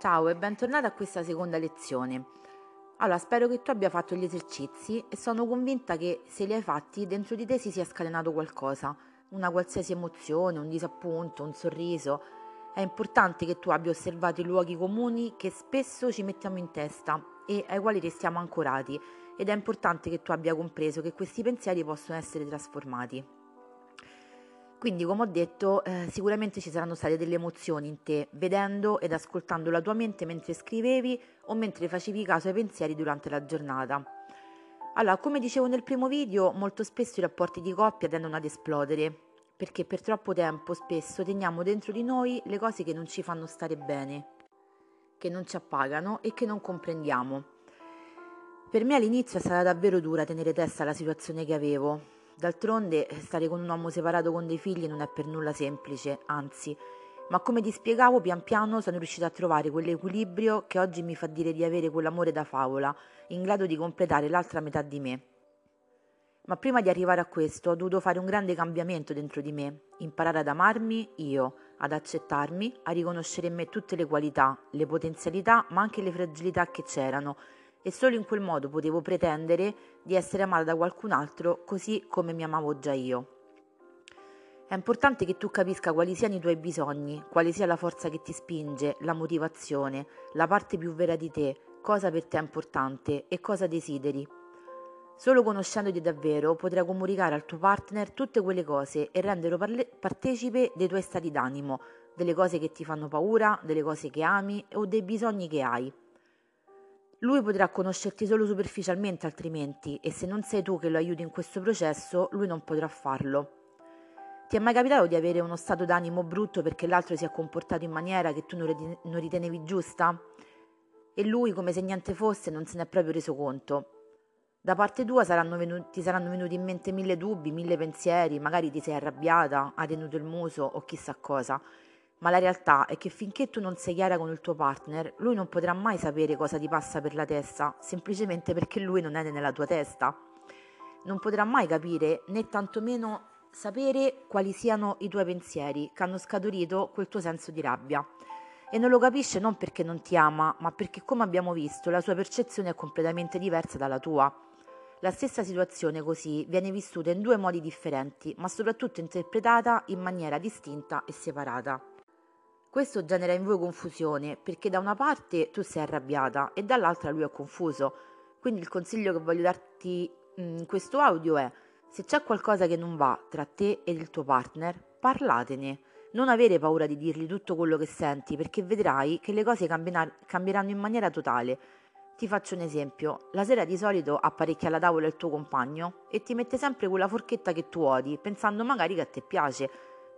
Ciao e bentornata a questa seconda lezione. Allora, spero che tu abbia fatto gli esercizi e sono convinta che se li hai fatti dentro di te si sia scatenato qualcosa, una qualsiasi emozione, un disappunto, un sorriso. È importante che tu abbia osservato i luoghi comuni che spesso ci mettiamo in testa e ai quali restiamo ancorati ed è importante che tu abbia compreso che questi pensieri possono essere trasformati. Quindi, come ho detto, eh, sicuramente ci saranno state delle emozioni in te, vedendo ed ascoltando la tua mente mentre scrivevi o mentre facevi caso ai pensieri durante la giornata. Allora, come dicevo nel primo video, molto spesso i rapporti di coppia tendono ad esplodere, perché per troppo tempo spesso teniamo dentro di noi le cose che non ci fanno stare bene, che non ci appagano e che non comprendiamo. Per me all'inizio è stata davvero dura tenere testa alla situazione che avevo, D'altronde stare con un uomo separato con dei figli non è per nulla semplice, anzi, ma come ti spiegavo, pian piano sono riuscita a trovare quell'equilibrio che oggi mi fa dire di avere quell'amore da favola, in grado di completare l'altra metà di me. Ma prima di arrivare a questo ho dovuto fare un grande cambiamento dentro di me, imparare ad amarmi io, ad accettarmi, a riconoscere in me tutte le qualità, le potenzialità, ma anche le fragilità che c'erano e solo in quel modo potevo pretendere di essere amata da qualcun altro così come mi amavo già io. È importante che tu capisca quali siano i tuoi bisogni, quale sia la forza che ti spinge, la motivazione, la parte più vera di te, cosa per te è importante e cosa desideri. Solo conoscendoti davvero potrai comunicare al tuo partner tutte quelle cose e renderlo parle- partecipe dei tuoi stati d'animo, delle cose che ti fanno paura, delle cose che ami o dei bisogni che hai. Lui potrà conoscerti solo superficialmente altrimenti e se non sei tu che lo aiuti in questo processo, lui non potrà farlo. Ti è mai capitato di avere uno stato d'animo brutto perché l'altro si è comportato in maniera che tu non ritenevi giusta? E lui, come se niente fosse, non se n'è proprio reso conto. Da parte tua saranno venuti, ti saranno venuti in mente mille dubbi, mille pensieri, magari ti sei arrabbiata, hai tenuto il muso o chissà cosa ma la realtà è che finché tu non sei chiara con il tuo partner, lui non potrà mai sapere cosa ti passa per la testa, semplicemente perché lui non è nella tua testa. Non potrà mai capire né tantomeno sapere quali siano i tuoi pensieri che hanno scaturito quel tuo senso di rabbia. E non lo capisce non perché non ti ama, ma perché, come abbiamo visto, la sua percezione è completamente diversa dalla tua. La stessa situazione così viene vissuta in due modi differenti, ma soprattutto interpretata in maniera distinta e separata. Questo genera in voi confusione perché da una parte tu sei arrabbiata e dall'altra lui è confuso. Quindi il consiglio che voglio darti in questo audio è se c'è qualcosa che non va tra te e il tuo partner, parlatene. Non avere paura di dirgli tutto quello che senti perché vedrai che le cose cambieranno in maniera totale. Ti faccio un esempio. La sera di solito apparecchia alla tavola il tuo compagno e ti mette sempre quella forchetta che tu odi, pensando magari che a te piace.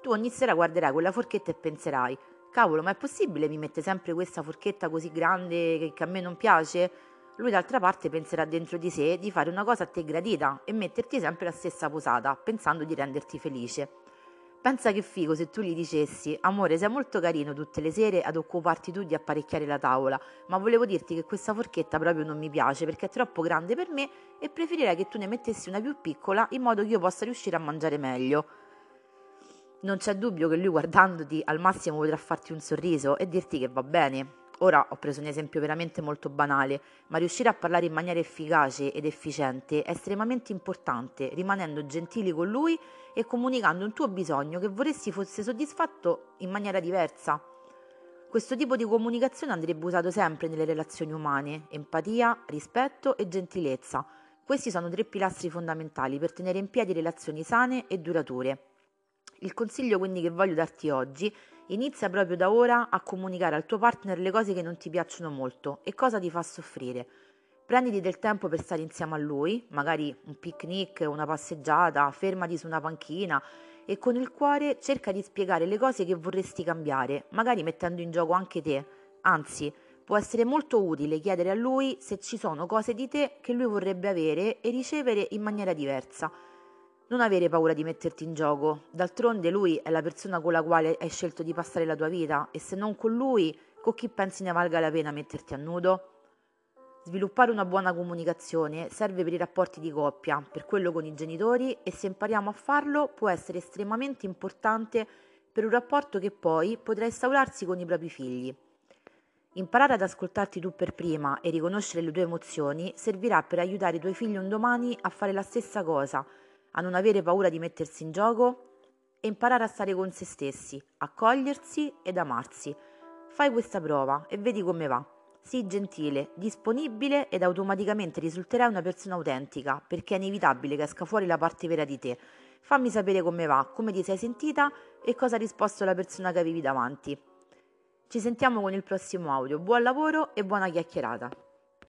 Tu ogni sera guarderai quella forchetta e penserai cavolo, ma è possibile mi mette sempre questa forchetta così grande che, a me non piace? Lui d'altra parte penserà dentro di sé di fare una cosa a te gradita e metterti sempre la stessa posata, pensando di renderti felice. Pensa che figo se tu gli dicessi, amore, sei molto carino tutte le sere ad occuparti tu di apparecchiare la tavola, ma volevo dirti che questa forchetta proprio non mi piace perché è troppo grande per me e preferirei che tu ne mettessi una più piccola in modo che io possa riuscire a mangiare meglio. Non c'è dubbio che lui guardandoti al massimo potrà farti un sorriso e dirti che va bene. Ora ho preso un esempio veramente molto banale, ma riuscire a parlare in maniera efficace ed efficiente è estremamente importante, rimanendo gentili con lui e comunicando un tuo bisogno che vorresti fosse soddisfatto in maniera diversa. Questo tipo di comunicazione andrebbe usato sempre nelle relazioni umane, empatia, rispetto e gentilezza. Questi sono tre pilastri fondamentali per tenere in piedi relazioni sane e durature. Il consiglio quindi che voglio darti oggi inizia proprio da ora a comunicare al tuo partner le cose che non ti piacciono molto e cosa ti fa soffrire. Prenditi del tempo per stare insieme a lui, magari un picnic, una passeggiata, fermati su una panchina e con il cuore cerca di spiegare le cose che vorresti cambiare, magari mettendo in gioco anche te. Anzi, può essere molto utile chiedere a lui se ci sono cose di te che lui vorrebbe avere e ricevere in maniera diversa non avere paura di metterti in gioco, d'altronde lui è la persona con la quale hai scelto di passare la tua vita e se non con lui, con chi pensi ne valga la pena metterti a nudo? Sviluppare una buona comunicazione serve per i rapporti di coppia, per quello con i genitori e se impariamo a farlo può essere estremamente importante per un rapporto che poi potrà instaurarsi con i propri figli. Imparare ad ascoltarti tu per prima e riconoscere le tue emozioni servirà per aiutare i tuoi figli un domani a fare la stessa cosa, a non avere paura di mettersi in gioco e imparare a stare con se stessi, accogliersi ed amarsi. Fai questa prova e vedi come va. Sii gentile, disponibile ed automaticamente risulterai una persona autentica, perché è inevitabile che esca fuori la parte vera di te. Fammi sapere come va, come ti sei sentita e cosa ha risposto la persona che avevi davanti. Ci sentiamo con il prossimo audio. Buon lavoro e buona chiacchierata.